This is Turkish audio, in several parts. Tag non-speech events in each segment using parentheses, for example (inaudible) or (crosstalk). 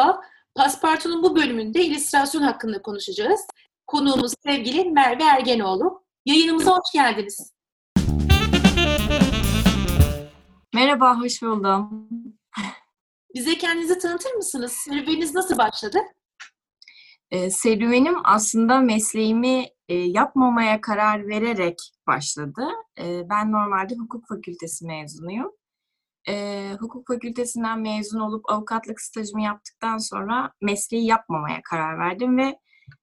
Merhaba, Paspartu'nun bu bölümünde illüstrasyon hakkında konuşacağız. Konuğumuz sevgili Merve Ergenoğlu. Yayınımıza hoş geldiniz. Merhaba, hoş buldum. Bize kendinizi tanıtır mısınız? Serüveniniz nasıl başladı? Ee, serüvenim aslında mesleğimi e, yapmamaya karar vererek başladı. E, ben normalde hukuk fakültesi mezunuyum. E, hukuk fakültesinden mezun olup avukatlık stajımı yaptıktan sonra mesleği yapmamaya karar verdim ve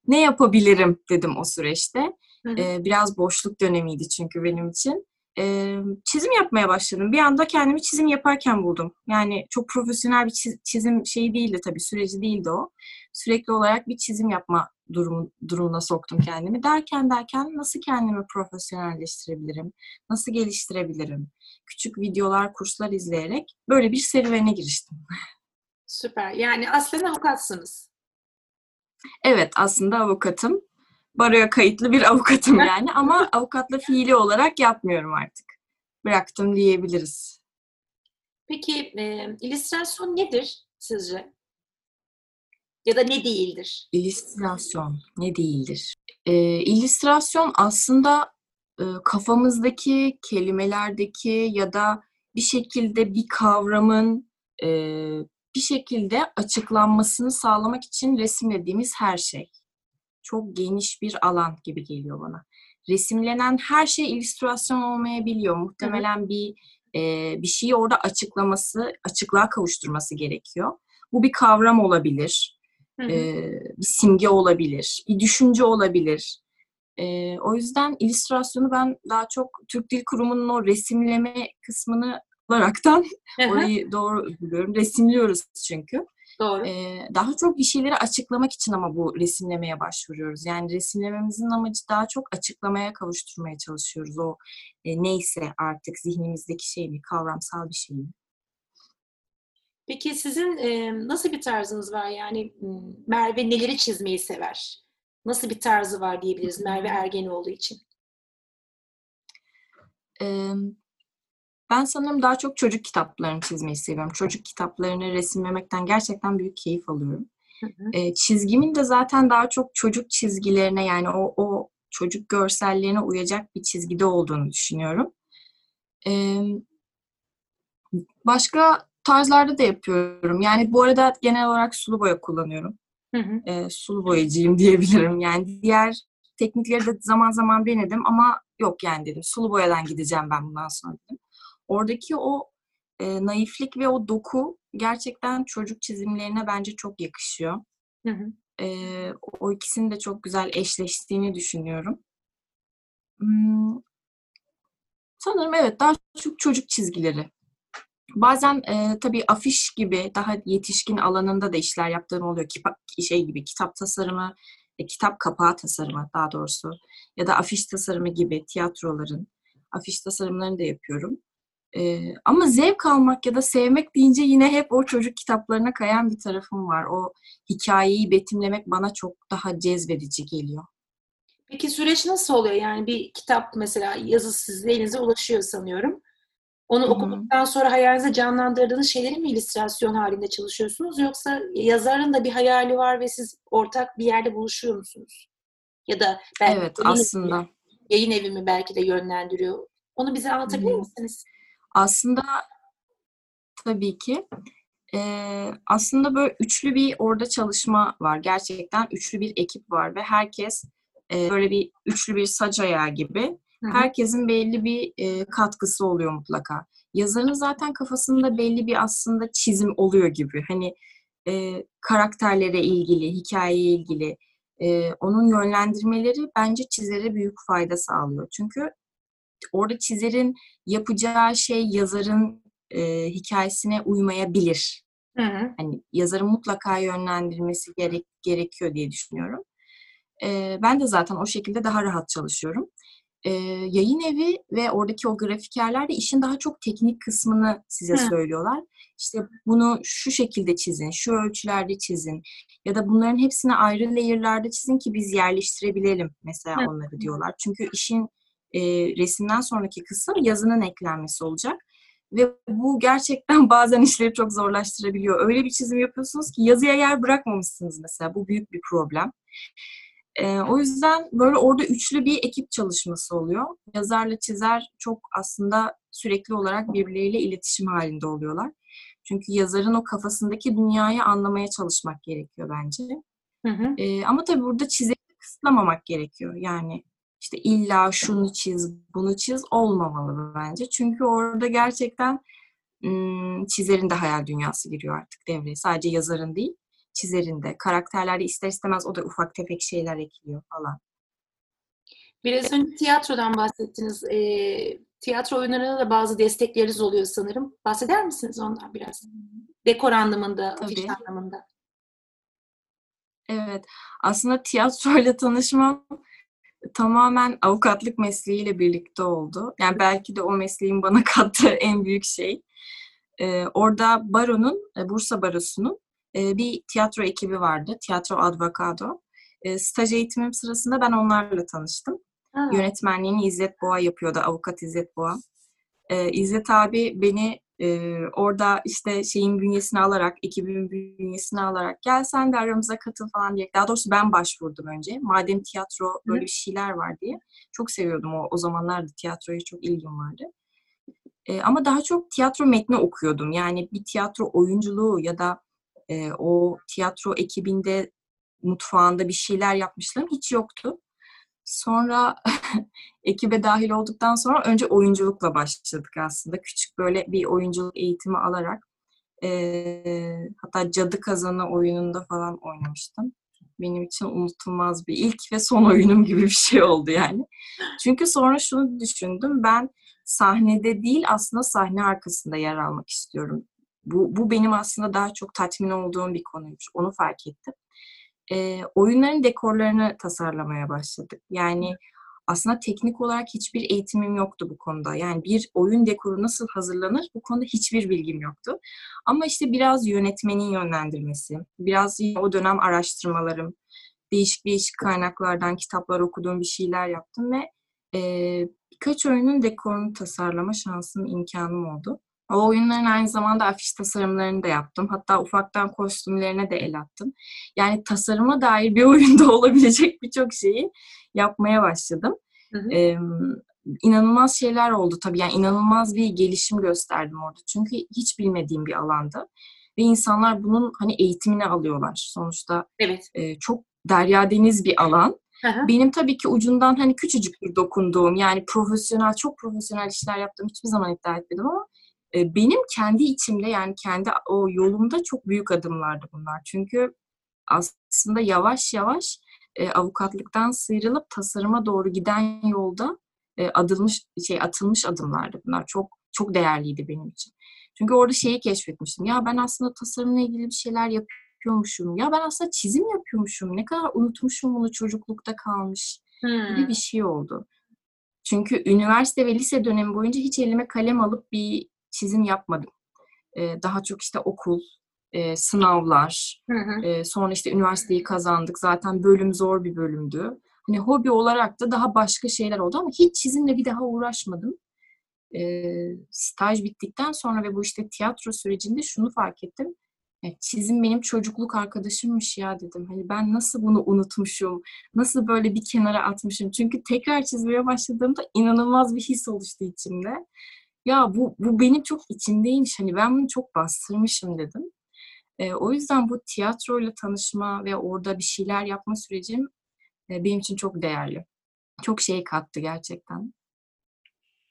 ne yapabilirim dedim o süreçte. E, biraz boşluk dönemiydi çünkü benim için. E, çizim yapmaya başladım. Bir anda kendimi çizim yaparken buldum. Yani çok profesyonel bir çiz- çizim şeyi değildi tabii, süreci değildi o. Sürekli olarak bir çizim yapma durumu, durumuna soktum kendimi. Derken derken nasıl kendimi profesyonelleştirebilirim? Nasıl geliştirebilirim? Küçük videolar, kurslar izleyerek böyle bir serüvene giriştim. Süper. Yani aslında avukatsınız. Evet, aslında avukatım. Baroya kayıtlı bir avukatım (laughs) yani ama avukatla fiili olarak yapmıyorum artık. Bıraktım diyebiliriz. Peki e, illüstrasyon nedir sizce? Ya da ne değildir? İllüstrasyon ne değildir? Ee, illüstrasyon aslında e, kafamızdaki kelimelerdeki ya da bir şekilde bir kavramın e, bir şekilde açıklanmasını sağlamak için resimlediğimiz her şey. Çok geniş bir alan gibi geliyor bana. Resimlenen her şey illüstrasyon olmayabiliyor. Muhtemelen bir e, bir şeyi orada açıklaması, açıklığa kavuşturması gerekiyor. Bu bir kavram olabilir Hı hı. e, bir simge olabilir, bir düşünce olabilir. E, o yüzden illüstrasyonu ben daha çok Türk Dil Kurumu'nun o resimleme kısmını olaraktan orayı doğru biliyorum. Resimliyoruz çünkü. Doğru. E, daha çok bir şeyleri açıklamak için ama bu resimlemeye başvuruyoruz. Yani resimlememizin amacı daha çok açıklamaya kavuşturmaya çalışıyoruz. O e, neyse artık zihnimizdeki şey mi, kavramsal bir şey mi? Peki sizin e, nasıl bir tarzınız var? Yani Merve neleri çizmeyi sever? Nasıl bir tarzı var diyebiliriz Merve Ergenoğlu için? Ee, Ben sanırım daha çok çocuk kitaplarını çizmeyi seviyorum. Çocuk kitaplarını resimlemekten gerçekten büyük keyif alıyorum. Hı hı. Ee, çizgimin de zaten daha çok çocuk çizgilerine yani o, o çocuk görsellerine uyacak bir çizgide olduğunu düşünüyorum. Ee, başka tarzlarda da yapıyorum. Yani bu arada genel olarak sulu boya kullanıyorum. Hı hı. Ee, sulu boyacıyım diyebilirim. Yani diğer teknikleri de zaman zaman denedim ama yok yani dedim. Sulu boyadan gideceğim ben bundan sonra dedim. Oradaki o e, naiflik ve o doku gerçekten çocuk çizimlerine bence çok yakışıyor. Hı hı. E, o ikisinin de çok güzel eşleştiğini düşünüyorum. Hmm, sanırım evet daha çok çocuk çizgileri. Bazen e, tabii afiş gibi daha yetişkin alanında da işler yaptığım oluyor. Kitap, şey gibi kitap tasarımı, e, kitap kapağı tasarımı daha doğrusu ya da afiş tasarımı gibi tiyatroların afiş tasarımlarını da yapıyorum. Ee, ama zevk almak ya da sevmek deyince yine hep o çocuk kitaplarına kayan bir tarafım var. O hikayeyi betimlemek bana çok daha cezbedici geliyor. Peki süreç nasıl oluyor? Yani bir kitap mesela yazı sizin elinize ulaşıyor sanıyorum. Onu Hı hı. okuduktan sonra hayalinizde canlandırdığınız şeyleri mi illüstrasyon halinde çalışıyorsunuz? Yoksa yazarın da bir hayali var ve siz ortak bir yerde buluşuyor musunuz? Ya da belki Evet yayın evi- aslında yayın evi mi belki de yönlendiriyor. Onu bize anlatabilir Hı. misiniz? aslında tabii ki ee, aslında böyle üçlü bir orada çalışma var. Gerçekten üçlü bir ekip var ve herkes e, böyle bir üçlü bir saç ayağı gibi. Herkesin belli bir e, katkısı oluyor mutlaka. Yazarın zaten kafasında belli bir aslında çizim oluyor gibi. Hani e, karakterlere ilgili, hikayeye ilgili e, onun yönlendirmeleri bence çizere büyük fayda sağlıyor. Çünkü orada çizerin yapacağı şey yazarın e, hikayesine uymayabilir. Hı hı. Hani yazarın mutlaka yönlendirmesi gerek, gerekiyor diye düşünüyorum. E, ben de zaten o şekilde daha rahat çalışıyorum. E, yayın evi ve oradaki o grafikerler de işin daha çok teknik kısmını size Hı. söylüyorlar. İşte bunu şu şekilde çizin, şu ölçülerde çizin ya da bunların hepsini ayrı layer'larda çizin ki biz yerleştirebilelim mesela Hı. onları diyorlar. Çünkü işin e, resimden sonraki kısım yazının eklenmesi olacak. Ve bu gerçekten (laughs) bazen işleri çok zorlaştırabiliyor. Öyle bir çizim yapıyorsunuz ki yazıya yer bırakmamışsınız mesela. Bu büyük bir problem. Ee, o yüzden böyle orada üçlü bir ekip çalışması oluyor. Yazarla çizer çok aslında sürekli olarak birbirleriyle iletişim halinde oluyorlar. Çünkü yazarın o kafasındaki dünyayı anlamaya çalışmak gerekiyor bence. Hı hı. Ee, ama tabii burada çizeri kısıtlamamak gerekiyor. Yani işte illa şunu çiz, bunu çiz olmamalı bence. Çünkü orada gerçekten çizerin de hayal dünyası giriyor artık devreye. Sadece yazarın değil, çizerin de. Karakterlerde ister istemez o da ufak tefek şeyler ekliyor falan. Biraz önce tiyatrodan bahsettiniz. E, tiyatro oyunlarına da bazı destekleriniz oluyor sanırım. Bahseder misiniz ondan biraz? Dekor anlamında, afiş anlamında. Evet. Aslında tiyatroyla tanışmam tamamen avukatlık mesleğiyle birlikte oldu. Yani belki de o mesleğin bana (laughs) kattığı en büyük şey. Ee, orada Baro'nun, e, Bursa Barosu'nun e, bir tiyatro ekibi vardı. Tiyatro Advocado. E, staj eğitimim sırasında ben onlarla tanıştım. Ha. Yönetmenliğini İzzet Boğa yapıyordu, avukat İzzet Boğa. E, İzzet abi beni e, orada işte şeyin bünyesini alarak, ekibin bünyesini alarak gel sen de aramıza katıl falan diye. Daha doğrusu ben başvurdum önce. Madem tiyatro böyle bir şeyler var diye. Çok seviyordum o, o zamanlarda tiyatroya çok ilgim vardı. E, ama daha çok tiyatro metni okuyordum. Yani bir tiyatro oyunculuğu ya da e, o tiyatro ekibinde mutfağında bir şeyler yapmışlarım hiç yoktu. Sonra (laughs) ekibe dahil olduktan sonra önce oyunculukla başladık aslında. Küçük böyle bir oyunculuk eğitimi alarak e, hatta Cadı Kazanı oyununda falan oynamıştım. Benim için unutulmaz bir ilk ve son oyunum gibi bir şey oldu yani. Çünkü sonra şunu düşündüm. Ben sahnede değil aslında sahne arkasında yer almak istiyorum. Bu, bu benim aslında daha çok tatmin olduğum bir konuymuş. Onu fark ettim e, oyunların dekorlarını tasarlamaya başladık. Yani aslında teknik olarak hiçbir eğitimim yoktu bu konuda. Yani bir oyun dekoru nasıl hazırlanır bu konuda hiçbir bilgim yoktu. Ama işte biraz yönetmenin yönlendirmesi, biraz o dönem araştırmalarım, değişik değişik kaynaklardan kitaplar okuduğum bir şeyler yaptım ve e, birkaç oyunun dekorunu tasarlama şansım, imkanım oldu. O oyunların aynı zamanda afiş tasarımlarını da yaptım. Hatta ufaktan kostümlerine de el attım. Yani tasarıma dair bir (laughs) oyunda olabilecek birçok şeyi yapmaya başladım. Hı hı. Ee, inanılmaz şeyler oldu tabii. Yani inanılmaz bir gelişim gösterdim orada. Çünkü hiç bilmediğim bir alanda. Ve insanlar bunun hani eğitimini alıyorlar. Sonuçta evet. e, çok derya deniz bir alan. Hı Benim tabii ki ucundan hani küçücük bir dokunduğum yani profesyonel, çok profesyonel işler yaptığım hiçbir zaman iddia etmedim ama benim kendi içimde yani kendi o yolumda çok büyük adımlardı bunlar. Çünkü aslında yavaş yavaş avukatlıktan sıyrılıp tasarıma doğru giden yolda adılmış şey atılmış adımlardı bunlar. Çok çok değerliydi benim için. Çünkü orada şeyi keşfetmiştim. Ya ben aslında tasarımla ilgili bir şeyler yapıyormuşum. Ya ben aslında çizim yapıyormuşum. Ne kadar unutmuşum bunu çocuklukta kalmış hmm. gibi bir şey oldu. Çünkü üniversite ve lise dönemi boyunca hiç elime kalem alıp bir çizim yapmadım. E, daha çok işte okul, e, sınavlar, hı hı. E, sonra işte üniversiteyi kazandık. Zaten bölüm zor bir bölümdü. Hani hobi olarak da daha başka şeyler oldu ama hiç çizimle bir daha uğraşmadım. E, staj bittikten sonra ve bu işte tiyatro sürecinde şunu fark ettim. Ya, çizim benim çocukluk arkadaşımmış ya dedim. Hani ben nasıl bunu unutmuşum? Nasıl böyle bir kenara atmışım? Çünkü tekrar çizmeye başladığımda inanılmaz bir his oluştu içimde ya bu, bu benim çok içimdeymiş. Hani ben bunu çok bastırmışım dedim. E, o yüzden bu tiyatroyla tanışma ve orada bir şeyler yapma sürecim e, benim için çok değerli. Çok şey kattı gerçekten.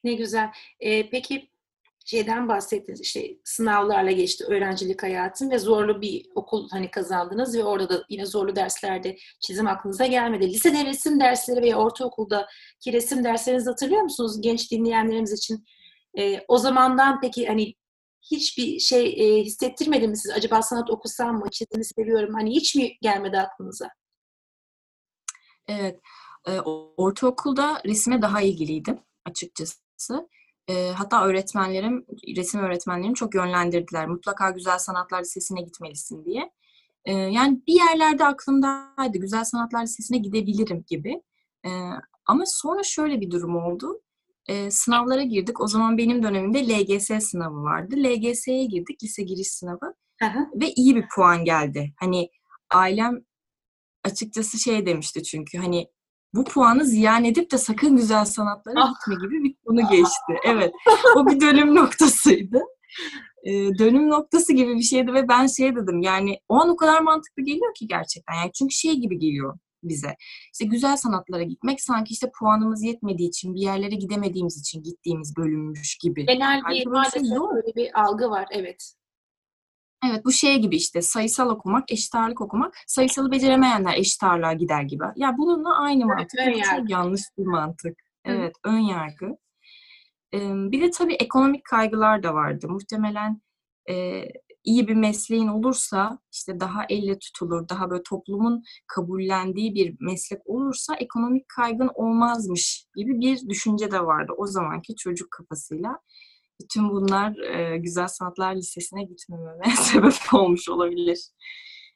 Ne güzel. E, peki şeyden bahsettiniz işte sınavlarla geçti öğrencilik hayatın ve zorlu bir okul hani kazandınız ve orada da yine zorlu derslerde çizim aklınıza gelmedi. Lisede resim dersleri veya ortaokuldaki resim derslerinizi hatırlıyor musunuz? Genç dinleyenlerimiz için e, o zamandan peki hani hiçbir şey e, hissettirmedi mi siz? Acaba sanat okusam mı? Çizimi seviyorum. Hani hiç mi gelmedi aklınıza? Evet. E, ortaokulda resime daha ilgiliydim açıkçası. E, hatta öğretmenlerim, resim öğretmenlerim çok yönlendirdiler. Mutlaka Güzel Sanatlar Lisesi'ne gitmelisin diye. E, yani bir yerlerde aklımdaydı. Güzel Sanatlar Lisesi'ne gidebilirim gibi. E, ama sonra şöyle bir durum oldu. E, sınavlara girdik. O zaman benim dönemimde LGS sınavı vardı. LGS'ye girdik, lise giriş sınavı. Hı. Ve iyi bir puan geldi. Hani ailem açıkçası şey demişti çünkü hani bu puanı ziyan edip de sakın güzel sanatlara Ah. gitme gibi bir konu geçti. Evet. O bir dönüm (laughs) noktasıydı. Ee, dönüm noktası gibi bir şeydi ve ben şey dedim yani o an o kadar mantıklı geliyor ki gerçekten. Yani çünkü şey gibi geliyor bize. İşte güzel sanatlara gitmek sanki işte puanımız yetmediği için bir yerlere gidemediğimiz için gittiğimiz bölümmüş gibi. Genel bir şey maalesef yok. böyle bir algı var. Evet. Evet bu şey gibi işte sayısal okumak, eşit ağırlık okumak, sayısalı beceremeyenler eşit ağırlığa gider gibi. Ya bununla aynı Evet, mantık. Bu yargı. çok yanlış bir mantık. Hı. Evet, ön yargı. Ee, Bir de tabii ekonomik kaygılar da vardı. Muhtemelen e, iyi bir mesleğin olursa işte daha elle tutulur, daha böyle toplumun kabullendiği bir meslek olursa ekonomik kaygın olmazmış gibi bir düşünce de vardı o zamanki çocuk kafasıyla. Bütün bunlar e, Güzel Sanatlar Lisesi'ne gitmememe (laughs) sebep olmuş olabilir.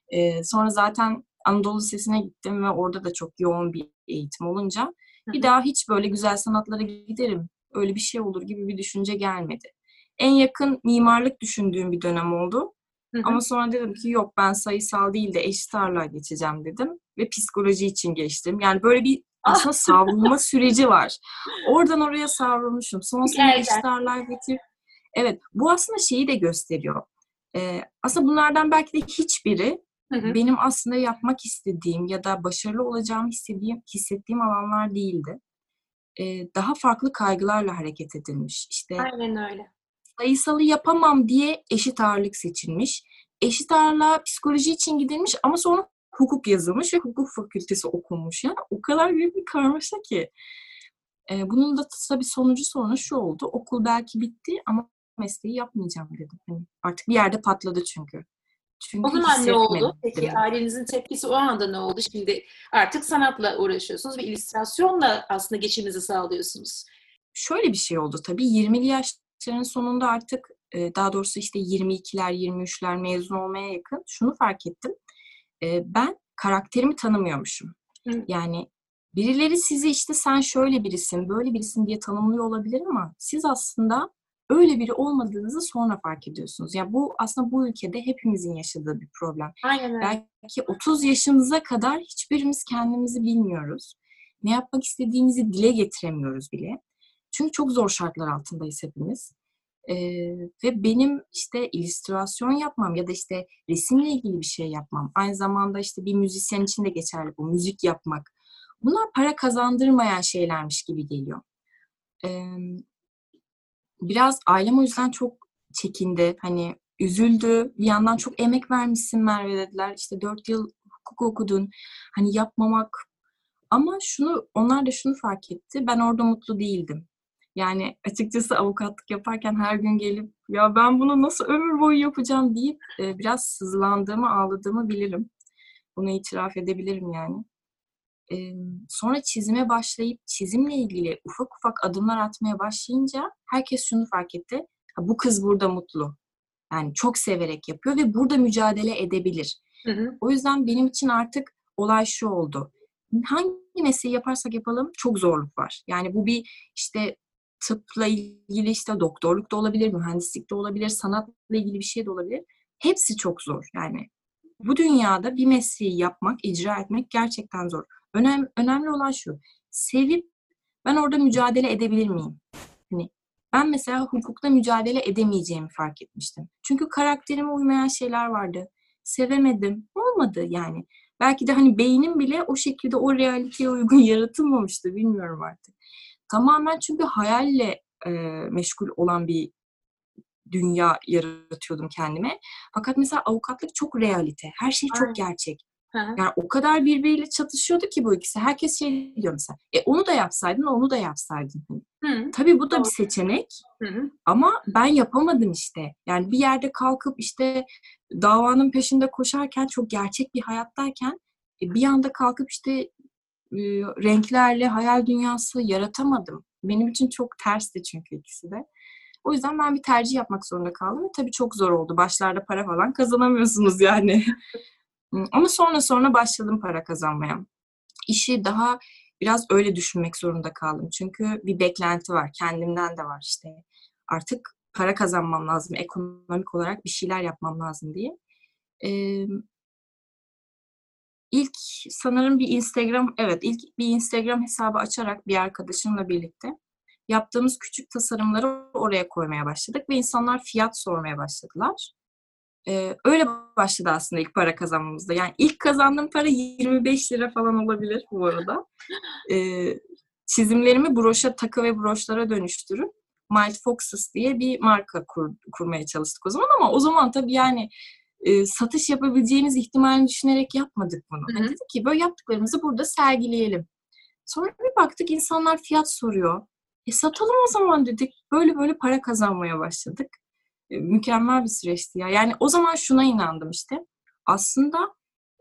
E, sonra zaten Anadolu Lisesi'ne gittim ve orada da çok yoğun bir eğitim olunca bir daha hiç böyle güzel sanatlara giderim, öyle bir şey olur gibi bir düşünce gelmedi. En yakın mimarlık düşündüğüm bir dönem oldu. Hı hı. Ama sonra dedim ki yok ben sayısal değil de eşit ağırlığa geçeceğim dedim. Ve psikoloji için geçtim. Yani böyle bir Ah! aslında savrulma (laughs) süreci var. Oradan oraya savrulmuşum. Son sene eşit ağırlığa getirip Evet bu aslında şeyi de gösteriyor. Ee, aslında bunlardan belki de hiçbiri Hı hı. benim aslında yapmak istediğim ya da başarılı olacağımı hissettiğim, hissettiğim alanlar değildi. Ee, daha farklı kaygılarla hareket edilmiş. İşte Aynen öyle. Sayısalı yapamam diye eşit ağırlık seçilmiş. Eşit ağırlığa psikoloji için gidilmiş ama sonra hukuk yazılmış ve hukuk fakültesi okunmuş. Yani o kadar büyük bir karmaşa ki. Ee, bunun da tabii sonucu sonra şu oldu. Okul belki bitti ama mesleği yapmayacağım dedim. Hani artık bir yerde patladı çünkü. Çünkü O zaman ne oldu? Peki ailenizin tepkisi o anda ne oldu? Şimdi artık sanatla uğraşıyorsunuz ve illüstrasyonla aslında geçiminizi sağlıyorsunuz. şöyle bir şey oldu tabii 20'li yaşların sonunda artık e, daha doğrusu işte 22'ler 23'ler mezun olmaya yakın şunu fark ettim. E, Ben karakterimi tanımıyormuşum. Hı. Yani birileri sizi işte sen şöyle birisin, böyle birisin diye tanımlıyor olabilir ama siz aslında öyle biri olmadığınızı sonra fark ediyorsunuz. Yani bu aslında bu ülkede hepimizin yaşadığı bir problem. Aynen öyle. Belki 30 yaşımıza kadar hiçbirimiz kendimizi bilmiyoruz. Ne yapmak istediğimizi dile getiremiyoruz bile. Çünkü çok zor şartlar altındayız hepimiz. Ee, ve benim işte illüstrasyon yapmam ya da işte resimle ilgili bir şey yapmam. Aynı zamanda işte bir müzisyen için de geçerli bu. Müzik yapmak. Bunlar para kazandırmayan şeylermiş gibi geliyor. Ee, biraz ailem o yüzden çok çekindi. Hani üzüldü. Bir yandan çok emek vermişsin Merve dediler. İşte dört yıl hukuk okudun. Hani yapmamak. Ama şunu, onlar da şunu fark etti. Ben orada mutlu değildim. Yani açıkçası avukatlık yaparken her gün gelip ya ben bunu nasıl ömür boyu yapacağım deyip e, biraz sızlandığımı, ağladığımı bilirim. Bunu itiraf edebilirim yani. E, sonra çizime başlayıp çizimle ilgili ufak ufak adımlar atmaya başlayınca herkes şunu fark etti. Ha, bu kız burada mutlu. Yani çok severek yapıyor ve burada mücadele edebilir. Hı hı. O yüzden benim için artık olay şu oldu. Hangi mesleği yaparsak yapalım çok zorluk var. Yani bu bir işte tıpla ilgili işte doktorluk da olabilir, mühendislik de olabilir, sanatla ilgili bir şey de olabilir. Hepsi çok zor. Yani bu dünyada bir mesleği yapmak, icra etmek gerçekten zor. Önem, önemli olan şu. Sevip ben orada mücadele edebilir miyim? Hani ben mesela hukukta mücadele edemeyeceğimi fark etmiştim. Çünkü karakterime uymayan şeyler vardı. Sevemedim. Olmadı yani. Belki de hani beynim bile o şekilde o realiteye uygun (laughs) yaratılmamıştı. Bilmiyorum artık. Tamamen çünkü hayalle e, meşgul olan bir dünya yaratıyordum kendime. Fakat mesela avukatlık çok realite. Her şey çok Aynen. gerçek. Yani o kadar birbiriyle çatışıyordu ki bu ikisi. Herkes şey diyor mesela. E onu da yapsaydın, onu da yapsaydın. Hani Hı Tabii bu da Doğru. bir seçenek. hı. Ama ben yapamadım işte. Yani bir yerde kalkıp işte davanın peşinde koşarken çok gerçek bir hayattayken e, bir anda kalkıp işte renklerle hayal dünyası yaratamadım. Benim için çok tersti çünkü ikisi de. O yüzden ben bir tercih yapmak zorunda kaldım ve tabii çok zor oldu. Başlarda para falan kazanamıyorsunuz yani. (laughs) Ama sonra sonra başladım para kazanmaya. İşi daha biraz öyle düşünmek zorunda kaldım. Çünkü bir beklenti var. Kendimden de var işte. Artık para kazanmam lazım. Ekonomik olarak bir şeyler yapmam lazım diye. Ee, ilk sanırım bir Instagram, evet ilk bir Instagram hesabı açarak bir arkadaşımla birlikte yaptığımız küçük tasarımları oraya koymaya başladık ve insanlar fiyat sormaya başladılar. Ee, öyle başladı aslında ilk para kazanmamızda. Yani ilk kazandığım para 25 lira falan olabilir bu arada. Ee, çizimlerimi broşa, takı ve broşlara dönüştürüp Mild Foxes diye bir marka kur, kurmaya çalıştık o zaman ama o zaman tabii yani e, satış yapabileceğimiz ihtimalini düşünerek yapmadık bunu. Hani dedik ki böyle yaptıklarımızı burada sergileyelim. Sonra bir baktık insanlar fiyat soruyor. E satalım o zaman dedik. Böyle böyle para kazanmaya başladık. E, mükemmel bir süreçti ya. Yani o zaman şuna inandım işte. Aslında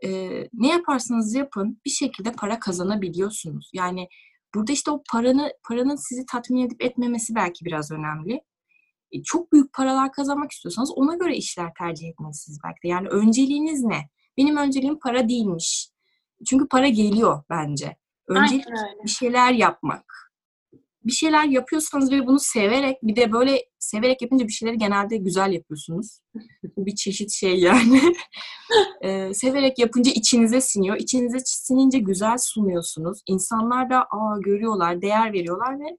e, ne yaparsanız yapın bir şekilde para kazanabiliyorsunuz. Yani burada işte o paranı paranın sizi tatmin edip etmemesi belki biraz önemli. E, çok büyük paralar kazanmak istiyorsanız ona göre işler tercih etmelisiniz belki de. Yani önceliğiniz ne? Benim önceliğim para değilmiş. Çünkü para geliyor bence. Öncelik bir şeyler yapmak. Bir şeyler yapıyorsanız ve bunu severek bir de böyle severek yapınca bir şeyleri genelde güzel yapıyorsunuz. Bu bir çeşit şey yani. (laughs) ee, severek yapınca içinize siniyor. İçinize sinince güzel sunuyorsunuz. İnsanlar da aa görüyorlar, değer veriyorlar ve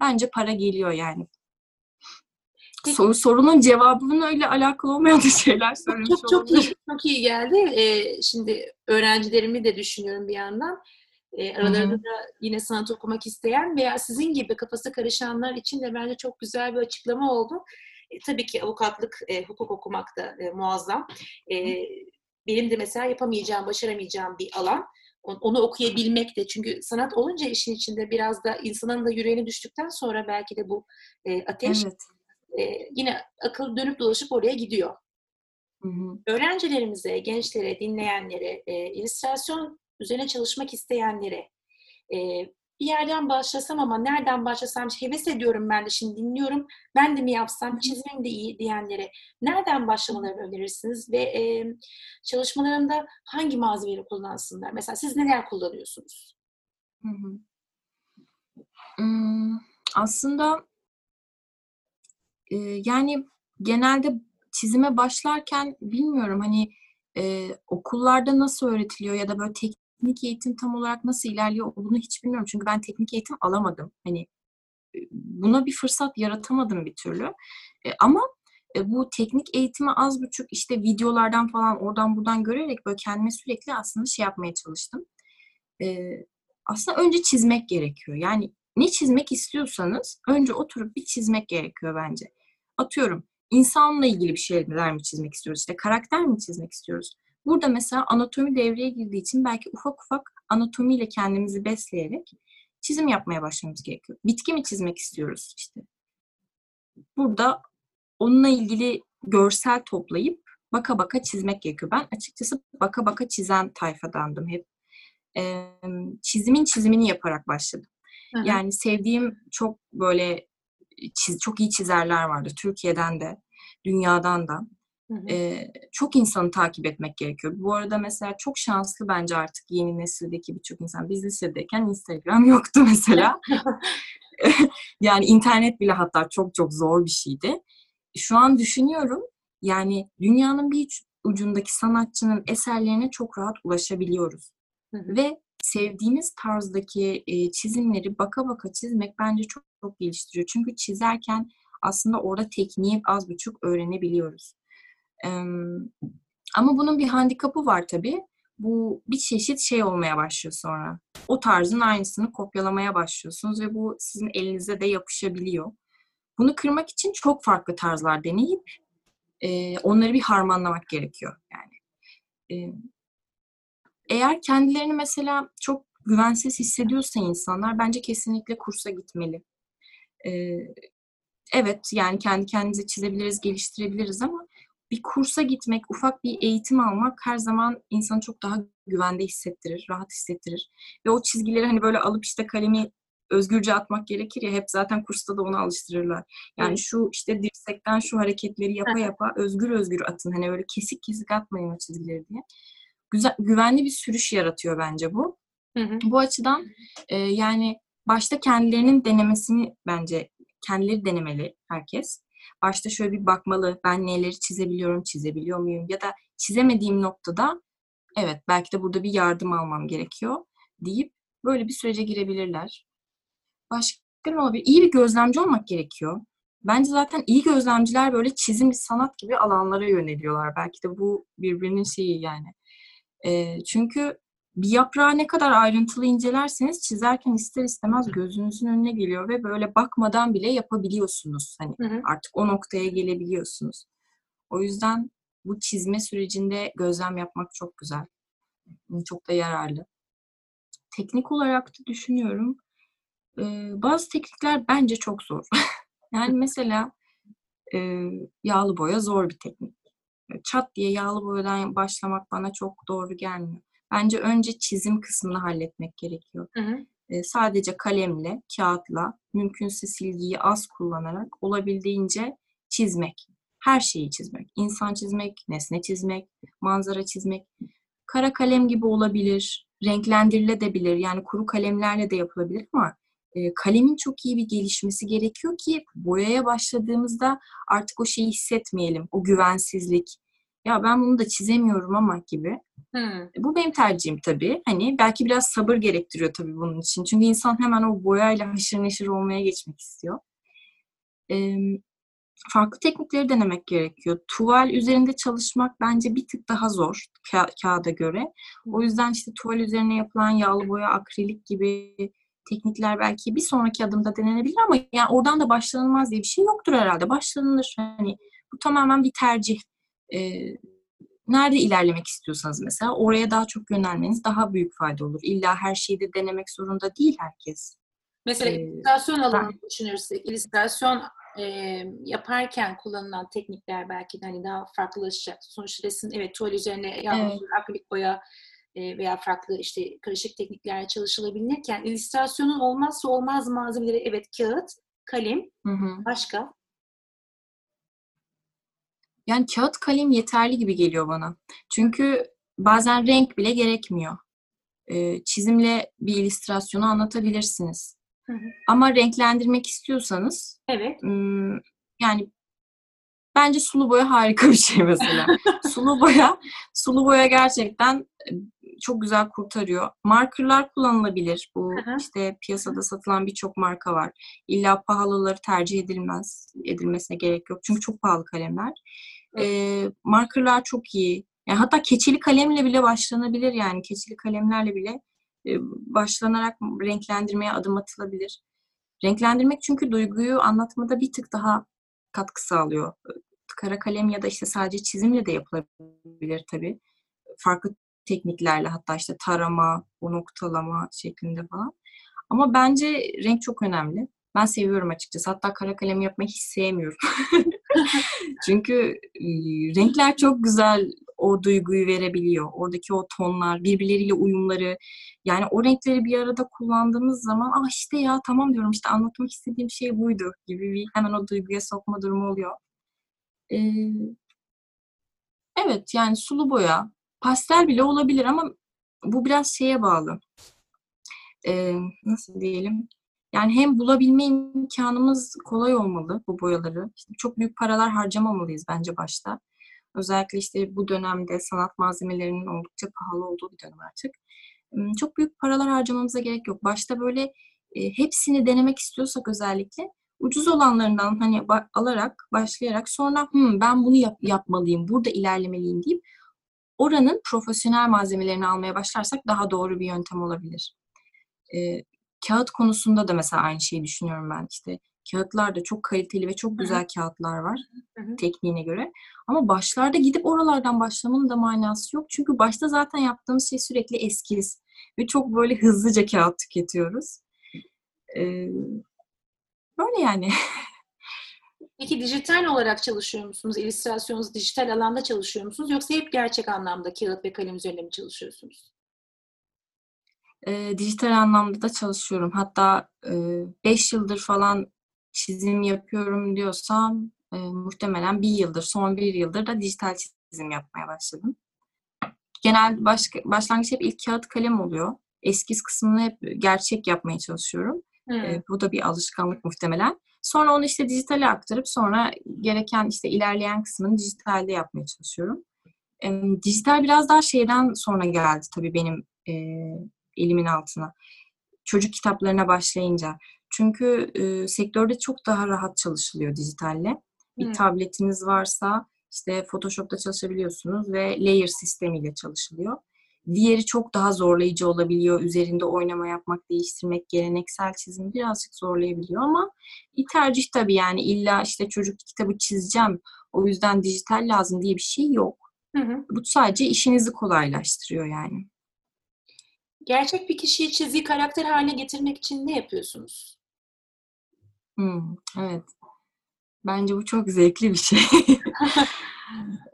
bence para geliyor yani. Soru, sorunun cevabının öyle alakalı olmayan da şeyler söylemiş çok, çok iyi, çok iyi geldi. Ee, şimdi öğrencilerimi de düşünüyorum bir yandan. Ee, aralarında Hı-hı. da yine sanat okumak isteyen veya sizin gibi kafası karışanlar için de bence çok güzel bir açıklama oldu. E, tabii ki avukatlık, e, hukuk okumak da e, muazzam. E, benim de mesela yapamayacağım, başaramayacağım bir alan. Onu okuyabilmek de çünkü sanat olunca işin içinde biraz da insanın da yüreğine düştükten sonra belki de bu e, ateş evet e, yine akıl dönüp dolaşıp oraya gidiyor. Hı hı. Öğrencilerimize, gençlere, dinleyenlere, e, illüstrasyon üzerine çalışmak isteyenlere e, bir yerden başlasam ama nereden başlasam heves ediyorum ben de şimdi dinliyorum. Ben de mi yapsam çizimim de iyi diyenlere nereden başlamalarını önerirsiniz ve e, çalışmalarında hangi malzemeleri kullansınlar? Mesela siz neler kullanıyorsunuz? Hı hı. Hmm, aslında e, yani genelde çizime başlarken bilmiyorum hani e, okullarda nasıl öğretiliyor ya da böyle teknik eğitim tam olarak nasıl ilerliyor bunu hiç bilmiyorum. Çünkü ben teknik eğitim alamadım. Hani buna bir fırsat yaratamadım bir türlü. E, ama e, bu teknik eğitimi az buçuk işte videolardan falan oradan buradan görerek böyle kendime sürekli aslında şey yapmaya çalıştım. E, aslında önce çizmek gerekiyor. Yani ne çizmek istiyorsanız önce oturup bir çizmek gerekiyor bence atıyorum insanla ilgili bir şeyler mi çizmek istiyoruz? İşte karakter mi çizmek istiyoruz? Burada mesela anatomi devreye girdiği için belki ufak ufak anatomiyle kendimizi besleyerek çizim yapmaya başlamamız gerekiyor. Bitki mi çizmek istiyoruz işte? Burada onunla ilgili görsel toplayıp baka baka çizmek gerekiyor. Ben açıkçası baka baka çizen tayfadandım hep. Ee, çizimin çizimini yaparak başladım. Hı hı. Yani sevdiğim çok böyle çiz, çok iyi çizerler vardı. Türkiye'den de, dünyadan da. Hı hı. Ee, çok insanı takip etmek gerekiyor. Bu arada mesela çok şanslı bence artık yeni nesildeki birçok insan. Biz lisedeyken Instagram (laughs) yoktu mesela. (laughs) yani internet bile hatta çok çok zor bir şeydi. Şu an düşünüyorum yani dünyanın bir ucundaki sanatçının eserlerine çok rahat ulaşabiliyoruz. Hı hı. Ve sevdiğimiz tarzdaki çizimleri baka baka çizmek bence çok çok geliştiriyor. Çünkü çizerken aslında orada tekniği az buçuk öğrenebiliyoruz. Ama bunun bir handikapı var tabii. Bu bir çeşit şey olmaya başlıyor sonra. O tarzın aynısını kopyalamaya başlıyorsunuz ve bu sizin elinize de yapışabiliyor. Bunu kırmak için çok farklı tarzlar deneyip onları bir harmanlamak gerekiyor yani. Eğer kendilerini mesela çok güvensiz hissediyorsa insanlar bence kesinlikle kursa gitmeli. Ee, evet yani kendi kendimize çizebiliriz, geliştirebiliriz ama bir kursa gitmek, ufak bir eğitim almak her zaman insanı çok daha güvende hissettirir, rahat hissettirir. Ve o çizgileri hani böyle alıp işte kalemi özgürce atmak gerekir ya hep zaten kursta da onu alıştırırlar. Yani evet. şu işte dirsekten şu hareketleri yapa yapa özgür özgür atın. Hani öyle kesik kesik atmayın o çizgileri diye güzel, güvenli bir sürüş yaratıyor bence bu. Hı hı. Bu açıdan e, yani başta kendilerinin denemesini bence kendileri denemeli herkes. Başta şöyle bir bakmalı. Ben neleri çizebiliyorum, çizebiliyor muyum? Ya da çizemediğim noktada evet belki de burada bir yardım almam gerekiyor deyip böyle bir sürece girebilirler. Başka ne olabilir? İyi bir gözlemci olmak gerekiyor. Bence zaten iyi gözlemciler böyle çizim, sanat gibi alanlara yöneliyorlar. Belki de bu birbirinin şeyi yani. E, çünkü bir yaprağı ne kadar ayrıntılı incelerseniz çizerken ister istemez gözünüzün önüne geliyor ve böyle bakmadan bile yapabiliyorsunuz. Hani Hı hı. artık o noktaya gelebiliyorsunuz. O yüzden bu çizme sürecinde gözlem yapmak çok güzel. Çok da yararlı. Teknik olarak da düşünüyorum. Ee, bazı teknikler bence çok zor. (laughs) yani mesela e, yağlı boya zor bir teknik. Çat diye yağlı boyadan başlamak bana çok doğru gelmiyor. Bence önce çizim kısmını halletmek gerekiyor. Hı hı. E, sadece kalemle, kağıtla, mümkünse silgiyi az kullanarak olabildiğince çizmek. Her şeyi çizmek. İnsan çizmek, nesne çizmek, manzara çizmek. Kara kalem gibi olabilir, renklendirilebilir. Yani kuru kalemlerle de yapılabilir ama e, kalemin çok iyi bir gelişmesi gerekiyor ki boyaya başladığımızda artık o şeyi hissetmeyelim. O güvensizlik. Ya ben bunu da çizemiyorum ama gibi. Hı. Bu benim tercihim tabii. Hani belki biraz sabır gerektiriyor tabii bunun için. Çünkü insan hemen o boyayla haşır neşir olmaya geçmek istiyor. Ee, farklı teknikleri denemek gerekiyor. Tuval üzerinde çalışmak bence bir tık daha zor ka- kağıda göre. O yüzden işte tuval üzerine yapılan yağlı boya, akrilik gibi teknikler belki bir sonraki adımda denenebilir ama yani oradan da başlanılmaz diye bir şey yoktur herhalde. Başlanılır. Hani bu tamamen bir tercih. Ee, nerede ilerlemek istiyorsanız mesela oraya daha çok yönelmeniz daha büyük fayda olur. İlla her şeyi de denemek zorunda değil herkes. Mesela Ee, illüstrasyon alanını düşünürsek, illüstrasyon e, yaparken kullanılan teknikler belki de hani daha farklılaşacak. Sonuçta resim, evet tuval üzerine yağlı Evet. akrilik boya veya farklı işte karışık tekniklerle çalışılabilirken illüstrasyonun olmazsa olmaz malzemeleri evet kağıt, kalem, Hı hı. başka. Yani kağıt kalem yeterli gibi geliyor bana. Çünkü bazen renk bile gerekmiyor. Ee, çizimle bir illüstrasyonu anlatabilirsiniz. Hı hı. Ama renklendirmek istiyorsanız Evet. yani bence sulu boya harika bir şey mesela. (laughs) sulu boya sulu boya gerçekten e, çok güzel kurtarıyor. Markerlar kullanılabilir. Bu Hı hı. işte piyasada satılan birçok marka var. İlla pahalıları tercih edilmez, edilmesine gerek yok. Çünkü çok pahalı kalemler. Ee, markerlar çok iyi. Yani hatta keçeli kalemle bile başlanabilir yani. Keçeli kalemlerle bile başlanarak renklendirmeye adım atılabilir. Renklendirmek çünkü duyguyu anlatmada bir tık daha katkı sağlıyor. Kara kalem ya da işte sadece çizimle de yapılabilir tabii. Farklı tekniklerle hatta işte tarama, o noktalama şeklinde falan. Ama bence renk çok önemli. Ben seviyorum açıkçası. Hatta kara kalem yapmayı hiç sevmiyorum. (laughs) Çünkü renkler çok güzel o duyguyu verebiliyor. Oradaki o tonlar, birbirleriyle uyumları. Yani o renkleri bir arada kullandığımız zaman ah işte ya tamam diyorum işte anlatmak istediğim şey buydu gibi bir hemen o duyguya sokma durumu oluyor. Ee, evet yani sulu boya, pastel bile olabilir ama bu biraz şeye bağlı. Ee, nasıl diyelim? Yani hem bulabilme imkanımız kolay olmalı bu boyaları. İşte çok büyük paralar harcamamalıyız bence başta. Özellikle işte bu dönemde sanat malzemelerinin oldukça pahalı olduğu bir dönem artık. Hmm, Çok büyük paralar harcamamıza gerek yok. Başta böyle e, hepsini denemek istiyorsak özellikle ucuz olanlarından hani alarak, başlayarak sonra "Hmm, ben bunu yap- yapmalıyım, burada ilerlemeliyim deyip oranın profesyonel malzemelerini almaya başlarsak daha doğru bir yöntem olabilir. Ee, kağıt konusunda da mesela aynı şeyi düşünüyorum ben. İşte kağıtlar da çok kaliteli ve çok güzel kağıtlar var Hı hı. tekniğine göre. Ama başlarda gidip oralardan başlamanın da manası yok. Çünkü başta zaten yaptığımız şey sürekli eskiz. Ve çok böyle hızlıca kağıt tüketiyoruz. Ee, böyle yani. (laughs) Peki dijital olarak çalışıyor musunuz? İllüstrasyonunuzu dijital alanda çalışıyor musunuz? Yoksa hep gerçek anlamda kağıt ve kalem üzerinde mi çalışıyorsunuz? Ee, dijital anlamda da çalışıyorum. Hatta 5 yıldır falan çizim yapıyorum diyorsam e, muhtemelen bir yıldır, son bir yıldır da dijital çizim yapmaya başladım. Genel baş, başlangıç hep ilk kağıt kalem oluyor. eskiz kısmını hep gerçek yapmaya çalışıyorum. Hmm. E, bu da bir alışkanlık muhtemelen. Sonra onu işte dijitale aktarıp sonra gereken işte ilerleyen kısmını dijitalde yapmaya çalışıyorum. E, dijital biraz daha şeyden sonra geldi tabii benim e, elimin altına. Çocuk kitaplarına başlayınca. Çünkü e, sektörde çok daha rahat çalışılıyor dijitalle. Bir Hmm. tabletiniz varsa işte Photoshop'ta çalışabiliyorsunuz ve layer sistemiyle çalışılıyor. Diğeri çok daha zorlayıcı olabiliyor. Üzerinde oynama yapmak, değiştirmek, geleneksel çizim birazcık zorlayabiliyor ama bir tercih tabii yani illa işte çocuk kitabı çizeceğim o yüzden dijital lazım diye bir şey yok. Hı hı. Bu sadece işinizi kolaylaştırıyor yani. Gerçek bir kişiyi çizgi karakter haline getirmek için ne yapıyorsunuz? Hmm, evet. Bence bu çok zevkli bir şey. (laughs)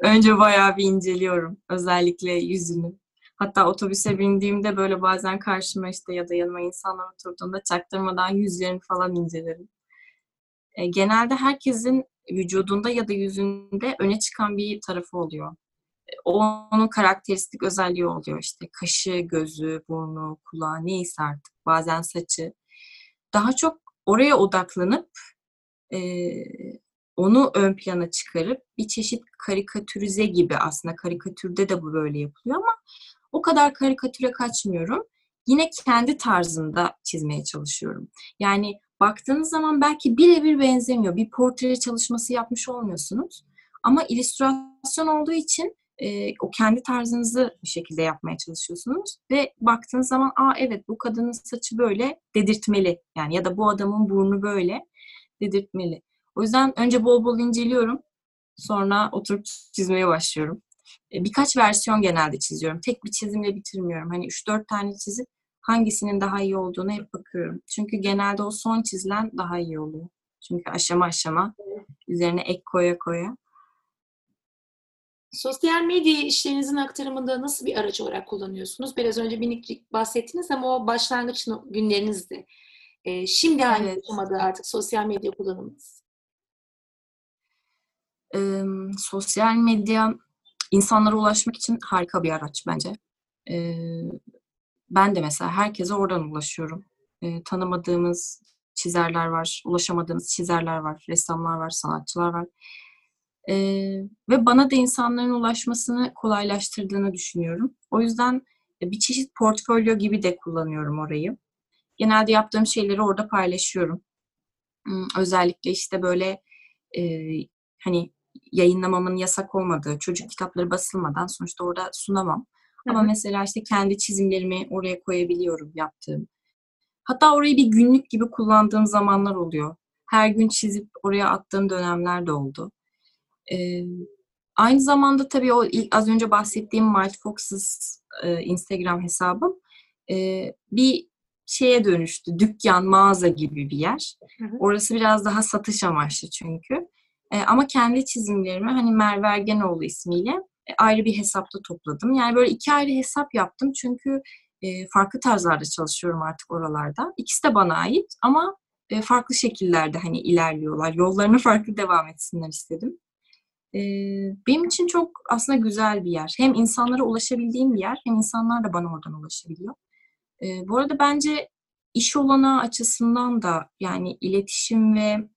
Önce bayağı bir inceliyorum. Özellikle yüzünü. Hatta otobüse bindiğimde böyle bazen karşıma işte ya da yanıma insanlar oturduğunda çaktırmadan yüzlerini falan incelerim. E, genelde herkesin vücudunda ya da yüzünde öne çıkan bir tarafı oluyor. E, onun karakteristik özelliği oluyor işte kaşı, gözü, burnu, kulağı neyse artık bazen saçı. Daha çok oraya odaklanıp e, onu ön plana çıkarıp bir çeşit karikatürize gibi aslında karikatürde de bu böyle yapılıyor ama o kadar karikatüre kaçmıyorum. Yine kendi tarzımda çizmeye çalışıyorum. Yani baktığınız zaman belki birebir benzemiyor. Bir portre çalışması yapmış olmuyorsunuz. Ama illüstrasyon olduğu için e, o kendi tarzınızı bir şekilde yapmaya çalışıyorsunuz. Ve baktığınız zaman aa evet bu kadının saçı böyle dedirtmeli. Yani ya da bu adamın burnu böyle dedirtmeli. O yüzden önce bol bol inceliyorum. Sonra oturup çizmeye başlıyorum. E, Birkaç versiyon genelde çiziyorum. Tek bir çizimle bitirmiyorum. Hani 3-4 tane çizip hangisinin daha iyi olduğunu hep bakıyorum. Çünkü genelde o son çizilen daha iyi oluyor. Çünkü aşama aşama üzerine ek koya koya. Sosyal medya işlerinizin aktarımında nasıl bir araç olarak kullanıyorsunuz? Biraz önce minik bahsettiniz ama o başlangıç günlerinizde. Ee, şimdi hangi Evet. aşamada artık sosyal medya kullanımınız? Ee, sosyal medya insanlara ulaşmak için harika bir araç bence. Ee, ben de mesela herkese oradan ulaşıyorum. Ee, tanımadığımız çizerler var, ulaşamadığımız çizerler var, ressamlar var, sanatçılar var. Ee, ve bana da insanların ulaşmasını kolaylaştırdığını düşünüyorum. O yüzden bir çeşit portfolyo gibi de kullanıyorum orayı. Genelde yaptığım şeyleri orada paylaşıyorum. Özellikle işte böyle e, hani yayınlamamın yasak olmadığı, çocuk kitapları basılmadan sonuçta orada sunamam. Ama Hı hı. mesela işte kendi çizimlerimi oraya koyabiliyorum yaptığım. Hatta orayı bir günlük gibi kullandığım zamanlar oluyor. Her gün çizip oraya attığım dönemler de oldu. Ee, aynı zamanda tabii o ilk az önce bahsettiğim Mild Foxes e, Instagram hesabım e, bir şeye dönüştü. Dükkan, mağaza gibi bir yer. Hı hı. Orası biraz daha satış amaçlı çünkü. E, ama kendi çizimlerimi hani Merve Ergenoğlu ismiyle e, ayrı bir hesapta topladım. Yani böyle iki ayrı hesap yaptım çünkü e, farklı tarzlarda çalışıyorum artık oralarda. İkisi de bana ait ama e, farklı şekillerde hani ilerliyorlar. Yollarını (laughs) farklı devam etsinler istedim. E, benim için çok aslında güzel bir yer. Hem insanlara ulaşabildiğim bir yer hem insanlar da bana oradan ulaşabiliyor. E, bu arada bence iş olanağı açısından da yani iletişim ve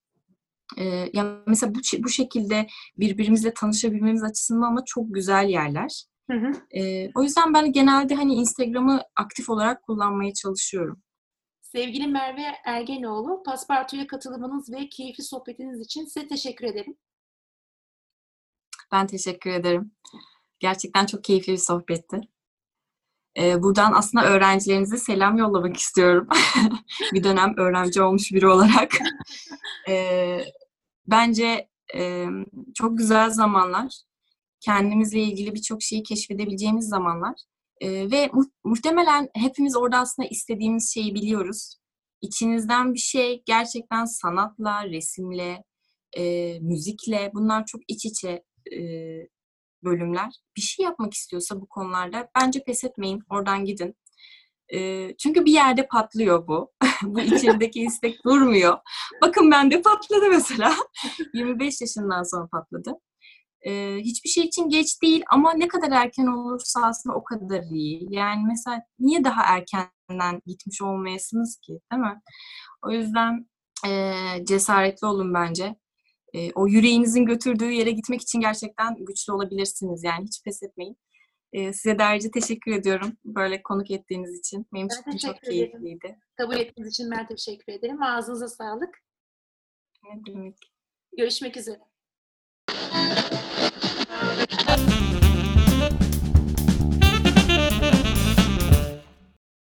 e, ya mesela bu, bu şekilde birbirimizle tanışabilmemiz açısından da çok güzel yerler. Hı hı. E, o yüzden ben genelde hani Instagram'ı aktif olarak kullanmaya çalışıyorum. Sevgili Merve Ergenoğlu, Paspartu'ya katılımınız ve keyifli sohbetiniz için size teşekkür ederim. Ben teşekkür ederim. Gerçekten çok keyifli bir sohbetti. Ee, buradan aslında öğrencilerinize selam yollamak istiyorum. (laughs) bir dönem öğrenci olmuş biri olarak. Ee, bence e, çok güzel zamanlar. Kendimizle ilgili birçok şeyi keşfedebileceğimiz zamanlar. Ee, ve mu- muhtemelen hepimiz orada aslında istediğimiz şeyi biliyoruz. İçinizden bir şey gerçekten sanatla, resimle, e, müzikle bunlar çok iç içe e, bölümler. Bir şey yapmak istiyorsa bu konularda bence pes etmeyin. Oradan gidin. E, çünkü bir yerde patlıyor bu. (laughs) bu içerideki istek durmuyor. Bakın bende patladı mesela. (laughs) 25 yaşından sonra patladı. E, hiçbir şey için geç değil ama ne kadar erken olursa aslında o kadar iyi. Yani mesela niye daha erken erkenden gitmiş olmayasınız ki, değil mi? O yüzden e, cesaretli olun bence. E, o yüreğinizin götürdüğü yere gitmek için gerçekten güçlü olabilirsiniz. Yani hiç pes etmeyin. E, size de ayrıca teşekkür ediyorum böyle konuk ettiğiniz için. Benim Ben için çok ederim. keyifliydi. Kabul ettiğiniz için ben teşekkür ederim. Ağzınıza sağlık. Ne demek. Görüşmek üzere.